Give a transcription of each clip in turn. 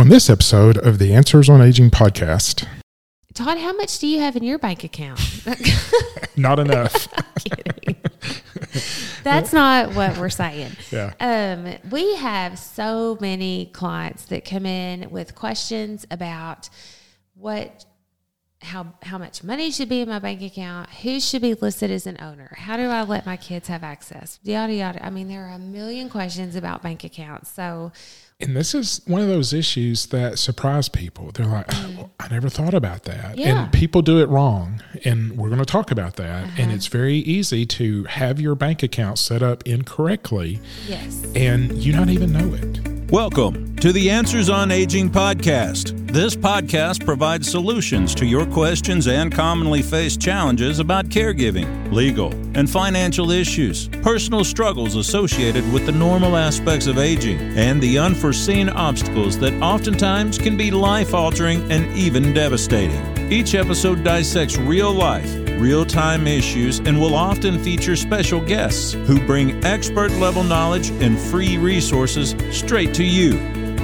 On this episode of the Answers on Aging podcast, Todd, how much do you have in your bank account? not enough. Kidding. That's not what we're saying. yeah. Um, we have so many clients that come in with questions about what how how much money should be in my bank account, who should be listed as an owner, how do I let my kids have access, yada yada. I mean, there are a million questions about bank accounts. So And this is one of those issues that surprise people. They're like, oh, I never thought about that. Yeah. And people do it wrong. And we're going to talk about that. Uh-huh. And it's very easy to have your bank account set up incorrectly yes. and you not even know it. Welcome to the Answers on Aging podcast. This podcast provides solutions to your questions and commonly faced challenges about caregiving, legal, and financial issues, personal struggles associated with the normal aspects of aging, and the unforeseen obstacles that oftentimes can be life altering and even devastating. Each episode dissects real life, real time issues, and will often feature special guests who bring expert level knowledge and free resources straight to you.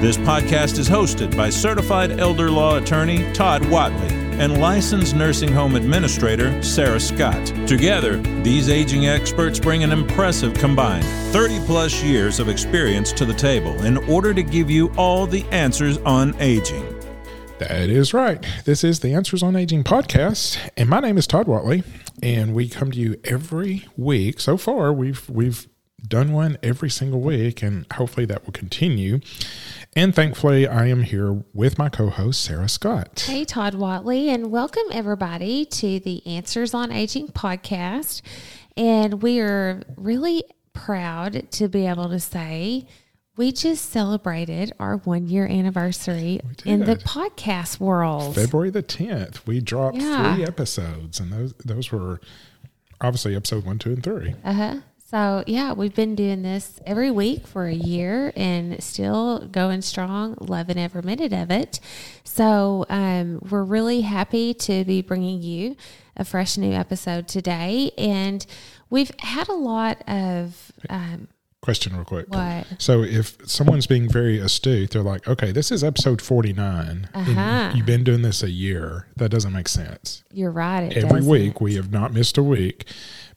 This podcast is hosted by certified elder law attorney Todd Watley and licensed nursing home administrator Sarah Scott. Together, these aging experts bring an impressive combined 30 plus years of experience to the table in order to give you all the answers on aging. That is right. This is the Answers on Aging podcast, and my name is Todd Watley, and we come to you every week. So far, we've we've done one every single week, and hopefully that will continue. And thankfully, I am here with my co-host Sarah Scott. Hey, Todd Watley, and welcome everybody to the Answers on Aging podcast. And we are really proud to be able to say we just celebrated our one year anniversary in the podcast world. February the tenth, we dropped Yeah. three episodes, and those those were obviously episode one, two, and three. Uh huh. So, yeah, we've been doing this every week for a year and still going strong, loving every minute of it. So, um, we're really happy to be bringing you a fresh new episode today. And we've had a lot of, um, Question, real quick. What? So, if someone's being very astute, they're like, "Okay, this is episode forty-nine, Uh-huh. and you've been doing this a year. That doesn't make sense." you're right. Every week. We have not missed a week,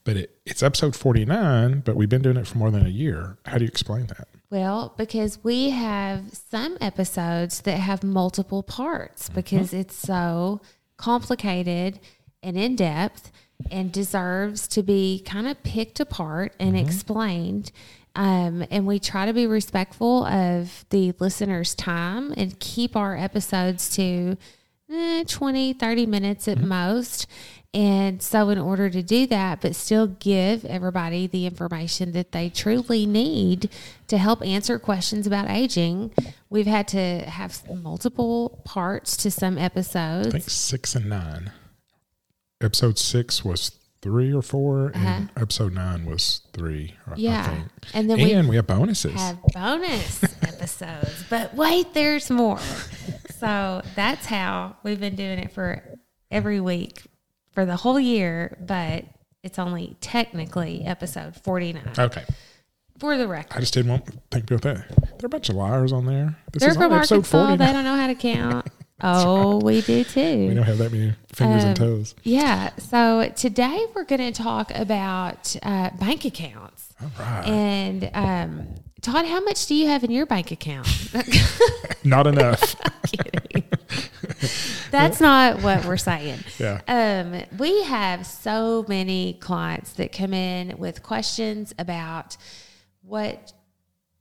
but it, it's episode 49, but we've been doing it for more than a year. How do you explain that? Well, because we have some episodes that have multiple parts because it's so complicated and in depth and deserves to be kind of picked apart and explained. Um, and we try to be respectful of the listener's time and keep our episodes to eh, 20, 30 minutes at most. And so, in order to do that, but still give everybody the information that they truly need to help answer questions about aging, we've had to have multiple parts to some I episodes. think six and nine. Episode six was three or 4 and episode nine was three. Uh-huh. Yeah. And then and we we have bonuses. have bonus episodes. But wait, there's more. So that's how we've been doing it for every week for the whole year, but it's only technically episode 49 okay. for the record, I just didn't want to think about that. There are a bunch of liars on there. This They're is from Arkansas. 49. They don't know how to count. Oh, we do too. We don't have that many fingers and Um, toes. Yeah. So today we're going to talk about uh, bank accounts. All right. And um, Todd, how much do you have in your bank account? not enough. That's not what we're saying. Yeah. Um, we have so many clients that come in with questions about what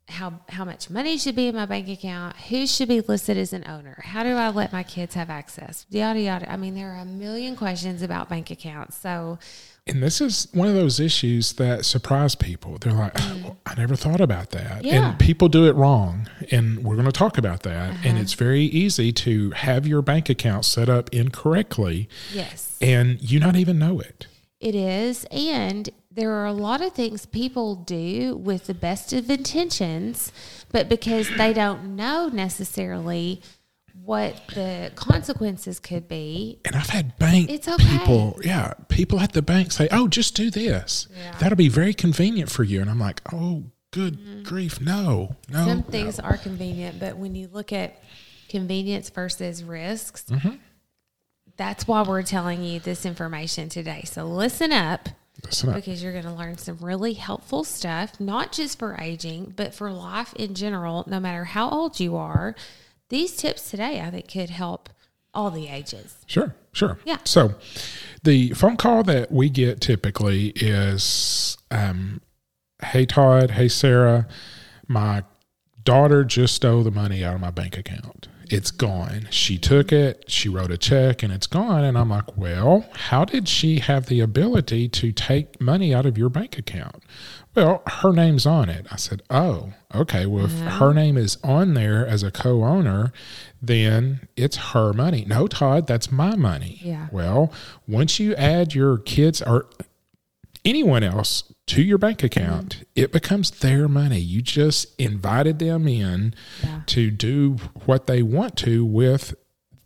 how how much money should be in my bank account, who should be listed as an owner, how do I let my kids have access, yada yada. I mean, there are a million questions about bank accounts. So And this is one of those issues that surprise people. They're like, oh, I never thought about that. Mm. Yeah. Uh-huh. And people do it wrong. And we're going to talk about that. And it's very easy to have your bank account set up incorrectly yes. and you not even know it. It is. And there are a lot of things people do with the best of intentions, but because they don't know necessarily what the consequences could be. And I've had bank It's okay. people, yeah, people at the bank say, oh, just do this. That'll be very convenient for you. And I'm like, oh, good grief. No, no. Mm-hmm. Some no. things are convenient, but when you look at convenience versus risks. Mm-hmm. That's why we're telling you this information today. So listen up Listen up. because you're going to learn some really helpful stuff, not just for aging, but for life in general, no matter how old you are. These tips today, I think, could help all the ages. Sure, sure. Yeah. So the phone call that we get typically is um, Hey, Todd. Hey, Sarah. My daughter just stole the money out of my bank account. It's gone. She took it, she wrote a check, and it's gone. And I'm like, well, how did she have the ability to take money out of your bank account? Well, her name's on it. I said, oh, okay. Well, if her name is on there as a co owner, then it's her money. No, Todd, that's my money. Yeah. Well, once you add your kids or anyone else to your bank mm-hmm. account, it becomes their money. You just invited them in Yeah. to do what they want to with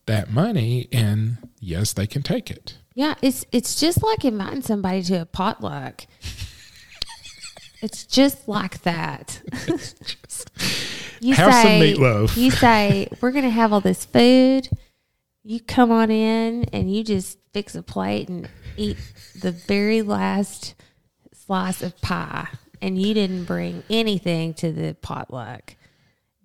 that money, and yes, they can take it. Yeah, it's it's just like inviting somebody to a potluck. it's just like that. you Have some say meatloaf. you say we're gonna have all this food. You come on in and you just fix a plate and eat the very last slice of pie, and you didn't bring anything to the potluck,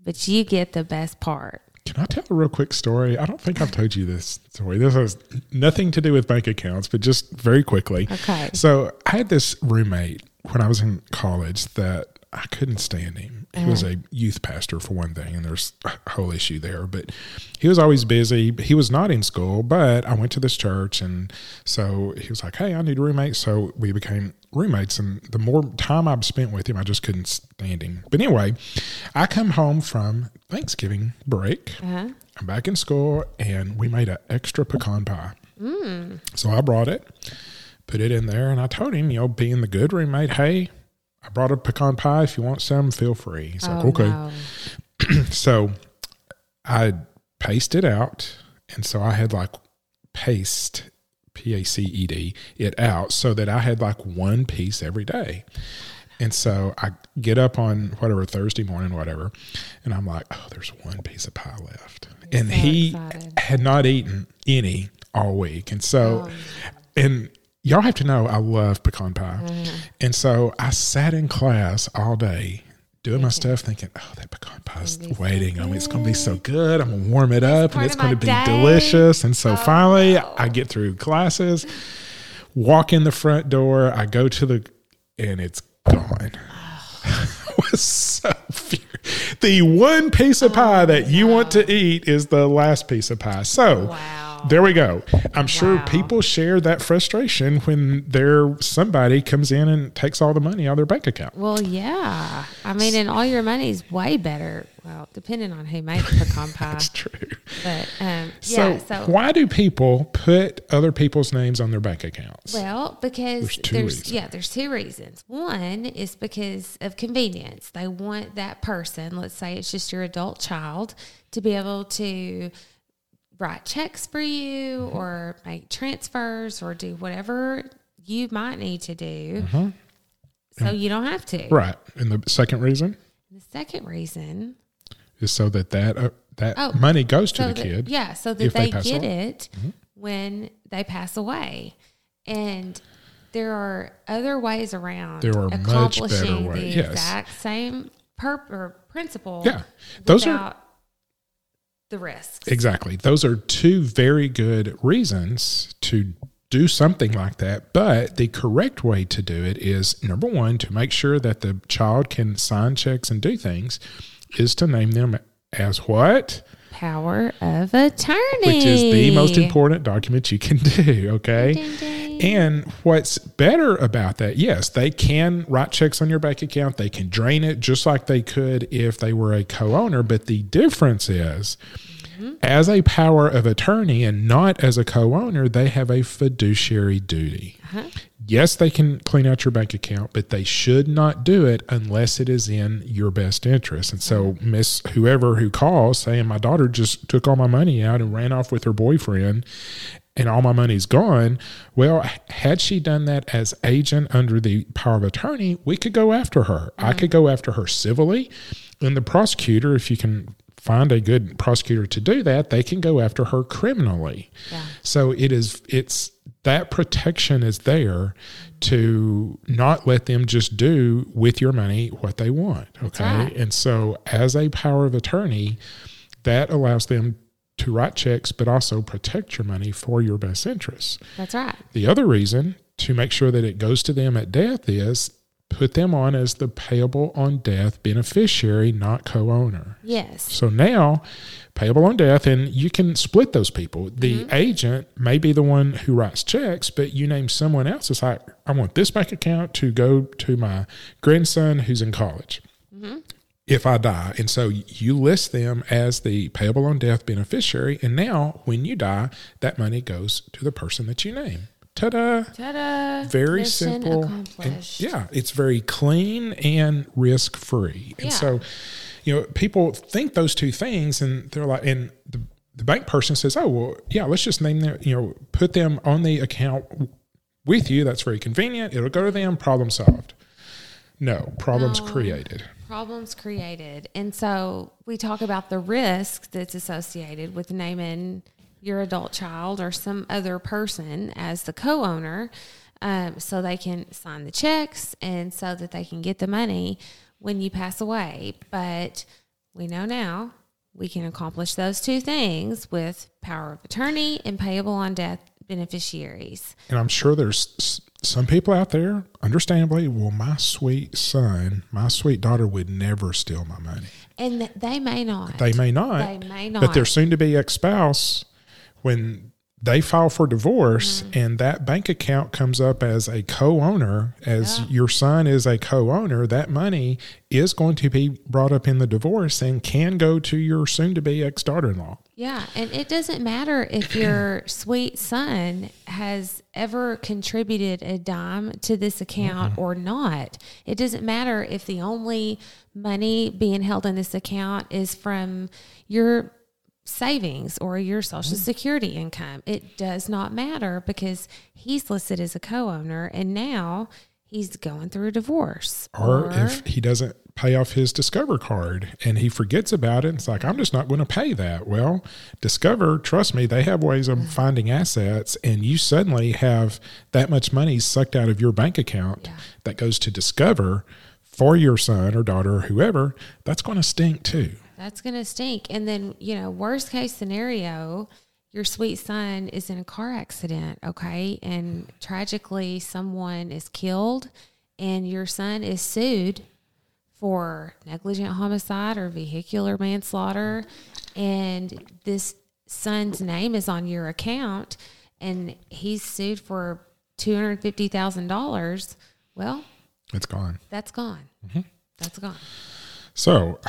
but you get the best part. Can I tell a real quick story? I don't think I've told you this story. This has nothing to do with bank accounts, but just very quickly. Okay. So I had this roommate when I was in college that I couldn't stand him. He was a youth pastor for one thing, and there's a whole issue there. But he was always busy. He was not in school, but I went to this church, and so he was like, "Hey, I need a roommate." So we became roommates, and the more time I've spent with him, I just couldn't stand him. But anyway, I come home from Thanksgiving break. Uh-huh. I'm back in school, and we made an extra pecan pie. So I brought it, put it in there, and I told him, you know, being the good roommate, hey, I brought a pecan pie. If you want some, feel free. He's like, Oh, okay. no. So I pasted out, and so I had like paste P A C E D it out so that I had like one piece every day. And so I get up on whatever Thursday morning, whatever, and I'm like, oh, there's one piece of pie left. and so he excited. had not eaten any all week. And so, Oh, and y'all have to know I love pecan pie. Mm-hmm. And so I sat in class all day doing my stuff thinking, oh, that pecan pie's gonna so waiting on me. It's going to be so good. I'm going to warm it up and it's going to be day. delicious. And so finally no. I get through classes, walk in the front door, I go to the, and it's gone. I was so furious. The one piece of pie that you want to eat is the last piece of pie. So Wow. There we go. I'm sure Wow. people share that frustration when their somebody comes in and takes all the money out of their bank account. Well, yeah. I mean, and all your money's way better. Well, depending on who makes the pecan pie. It's true. But um, So, yeah, so why do people put other people's names on their bank accounts? well, because There's two there's, reasons. yeah, there's two reasons. One is because of convenience. They want that person, let's say it's just your adult child, to be able to write checks for you Mm-hmm. or make transfers or do whatever you might need to do. Mm-hmm. So you don't have to. right. And the second reason The second reason is so that that uh, that Oh, money goes to so the that, kid. Yeah, so that they they, get away. it when they pass away. And there are other ways around There are much better accomplishing ways, the yes. exact same or principle Yeah. Those are the risks. Exactly. Those are two very good reasons to do something like that. But the correct way to do it is number one, to make sure that the child can sign checks and do things, is to name them as what? Power of attorney. Which is the most important document you can do. Okay. Ding, ding. And what's better about that, yes, they can write checks on your bank account. They can drain it just like they could if they were a co owner. But the difference is, as a power of attorney and not as a co owner, they have a fiduciary duty. Uh-huh. Yes, they can clean out your bank account, but they should not do it unless it is in your best interest. And so, uh-huh. Miss whoever who calls saying, My daughter just took all my money out and ran off with her boyfriend and all my money's gone. Well, had she done that as agent under the power of attorney, we could go after her. I could go after her civilly. And the prosecutor, if you can find a good prosecutor to do that, they can go after her criminally. Yeah. So it is it's that protection is there to not let them just do with your money what they want. Okay. right. And so as a power of attorney, that allows them to write checks but also protect your money for your best interests. That's right. The other reason to make sure that it goes to them at death is put them on as the payable on death beneficiary, not co owner. Yes. So now, payable on death, and you can split those people. The Mm-hmm. agent may be the one who writes checks, but you name someone else. It's like, I want this bank account to go to my grandson who's in college. Mm-hmm. If I die. And so you list them as the payable on death beneficiary. And now, when you die, that money goes to the person that you name. Ta da! Ta-da! very Mission simple. and- yeah, it's very clean and risk free. And Yeah. so, you know, people think those two things, and they're like, and the the bank person says, "Oh, well, yeah, let's just name them. You know, put them on the account with you. That's very convenient. It'll go to them. Problem solved." No, problems No. created. Problems created. And so we talk about the risk that's associated with naming your adult child or some other person as the co owner um, so they can sign the checks and so that they can get the money when you pass away. But we know now we can accomplish those two things with power of attorney and payable on death beneficiaries. And I'm sure there's some people out there, understandably, well, my sweet son, my sweet daughter would never steal my money. And th- they may not. They may not. They may not. But their soon to be ex spouse, when they file for divorce Mm-hmm. and that bank account comes up as a co owner, as your son is a co owner, that money is going to be brought up in the divorce and can go to your soon to be ex daughter in law. Yeah, and it doesn't matter if your sweet son has ever contributed a dime to this account mm-hmm. or not. It doesn't matter if the only money being held in this account is from your savings or your social mm-hmm. security income. It does not matter because he's listed as a co-owner and now he's going through a divorce. Or if he doesn't pay off his Discover card and he forgets about it, it's like, I'm just not going to pay that. Well, Discover, trust me, they have ways of finding assets, and you suddenly have that much money sucked out of your bank account Yeah. that goes to Discover for your son or daughter or whoever. That's going to stink too. That's going to stink. And then, you know, worst case scenario, your sweet son is in a car accident, okay? And tragically, someone is killed, and your son is sued for negligent homicide or vehicular manslaughter. And this son's name is on your account, and he's sued for $250,000. Well, It's gone. that's gone. Mm-hmm. That's gone. So,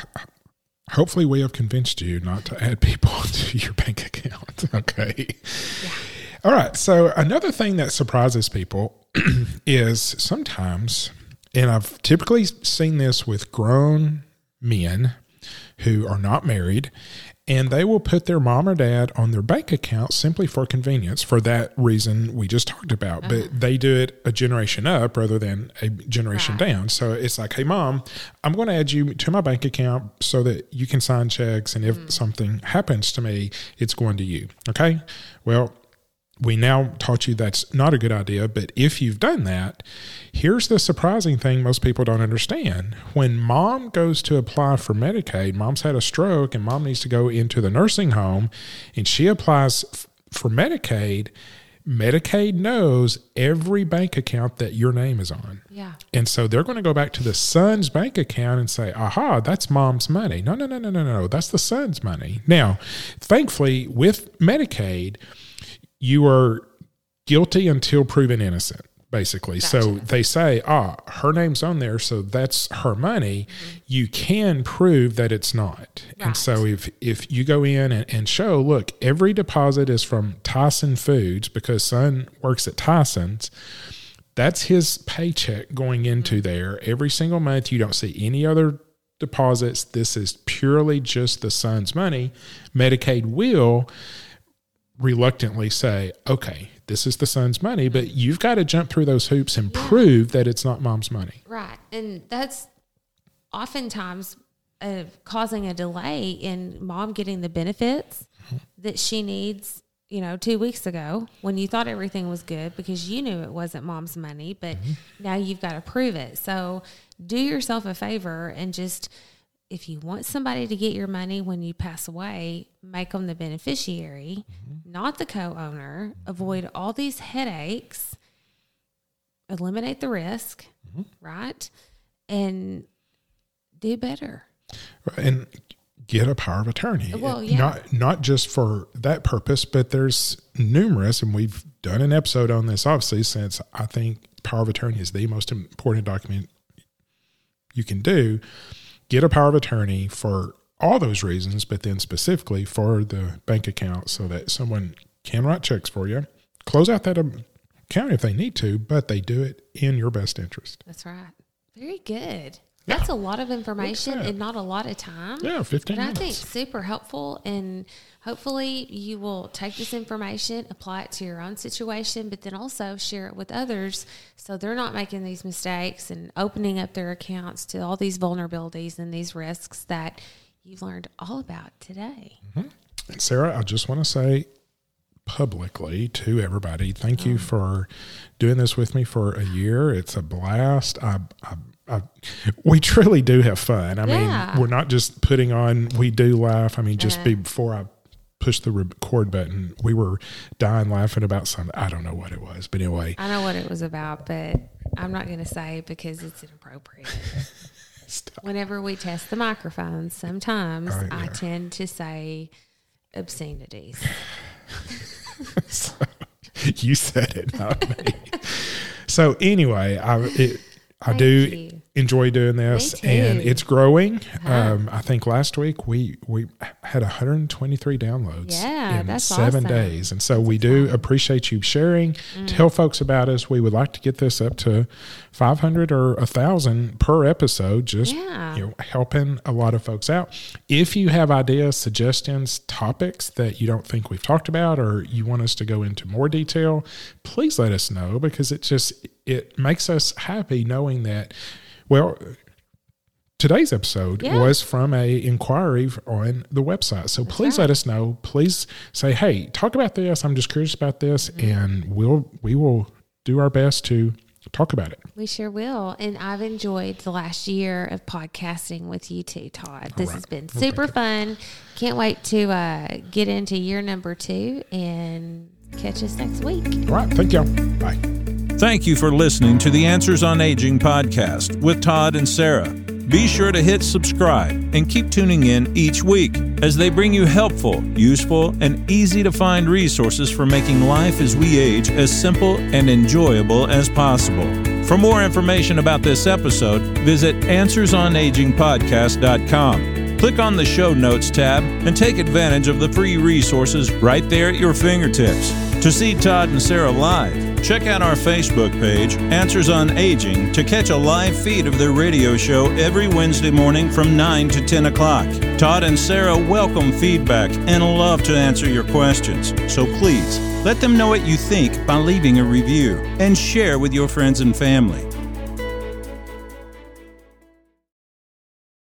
hopefully, we have convinced you not to add people to your bank account. Okay. All right. So, another thing that surprises people is sometimes, and I've typically seen this with grown men who are not married, and they will put their mom or dad on their bank account simply for convenience for that reason we just talked about. But uh-huh. they do it a generation up rather than a generation Right. down. So it's like, hey, mom, I'm going to add you to my bank account so that you can sign checks. And if mm. something happens to me, it's going to you. Okay. Well, we now taught you that's not a good idea, but if you've done that, here's the surprising thing most people don't understand. When mom goes to apply for Medicaid, mom's had a stroke and mom needs to go into the nursing home and she applies f- for Medicaid, Medicaid knows every bank account that your name is on. Yeah. And so they're going to go back to the son's bank account and say, aha, that's mom's money. No, no, no, no, no, no. That's the son's money. Now, thankfully, with Medicaid, you are guilty until proven innocent, basically. So they say, ah, her name's on there, so that's her money. You can prove that it's not. And so if if you go in and, and show, look, every deposit is from Tyson Foods because son works at Tyson's. That's his paycheck going into there every single month. You don't see any other deposits. This is purely just the son's money. Medicaid will reluctantly say, okay, this is the son's money, but you've got to jump through those hoops and prove that it's not mom's money. Right. And that's oftentimes uh, causing a delay in mom getting the benefits that she needs you know two weeks ago when you thought everything was good because you knew it wasn't mom's money but now you've got to prove it so do yourself a favor and just if you want somebody to get your money when you pass away make them the beneficiary mm-hmm. not the co-owner mm-hmm. avoid all these headaches eliminate the risk mm-hmm. right and do better and get a power of attorney. Uh, well, yeah. Not not just for that purpose, but there's numerous, and we've done an episode on this. Obviously, since I think power of attorney is the most important document you can do. Get a power of attorney for all those reasons, but then specifically for the bank account, so that someone can write checks for you, close out that um, account if they need to, but they do it in your best interest. That's right. Very good. That's a lot of information and not a lot of time. Yeah, 15 But I think super helpful and hopefully you will take this information, apply it to your own situation, but then also share it with others so they're not making these mistakes and opening up their accounts to all these vulnerabilities and these risks that you've learned all about today. Mm-hmm. And Sarah, I just want to say publicly to everybody, thank you for doing this with me for a year. It's a blast. I, I, I, we truly do have fun. I Yeah. mean, we're not just putting on. We do laugh. I mean, just Uh-huh. before I pushed the record button, we were dying laughing about something. I don't know what it was, but anyway, I know what it was about, but I'm not going to say because it's inappropriate. stop. Whenever we test the microphones, sometimes Oh, I tend to say obscenities. So, you said it, not me. so anyway, I it, I Thank do you. Enjoy doing this, and it's growing. Uh-huh. Um, I think last week we we had 123 downloads Yeah, in seven awesome. days, and so we do appreciate you sharing. Mm. Tell folks about us. We would like to get this up to 500 or a thousand per episode. Just Yeah. you know, helping a lot of folks out. If you have ideas, suggestions, topics that you don't think we've talked about, or you want us to go into more detail, please let us know because it just it makes us happy knowing that. Well, today's episode Yeah. was from a inquiry on the website, so please let us know. Please say, "Hey, talk about this. I'm just curious about this," Mm-hmm. and we'll we will do our best to talk about it. We sure will. And I've enjoyed the last year of podcasting with you too, Todd. This right. has been super thank fun. Can't wait to uh, get into year number two and catch us next week. All right, thank y'all. Bye. Thank you for listening to the Answers on Aging podcast with Todd and Sarah. Be sure to hit subscribe and keep tuning in each week as they bring you helpful, useful, and easy to find resources for making life as we age as simple and enjoyable as possible. For more information about this episode, visit AnswersOnAgingPodcast.com. Click on the Show Notes tab and take advantage of the free resources right there at your fingertips. To see Todd and Sarah live, check out our Facebook page, Answers on Aging, to catch a live feed of their radio show every Wednesday morning from 9 to 10 o'clock. Todd and Sarah welcome feedback and love to answer your questions. So please let them know what you think by leaving a review and share with your friends and family.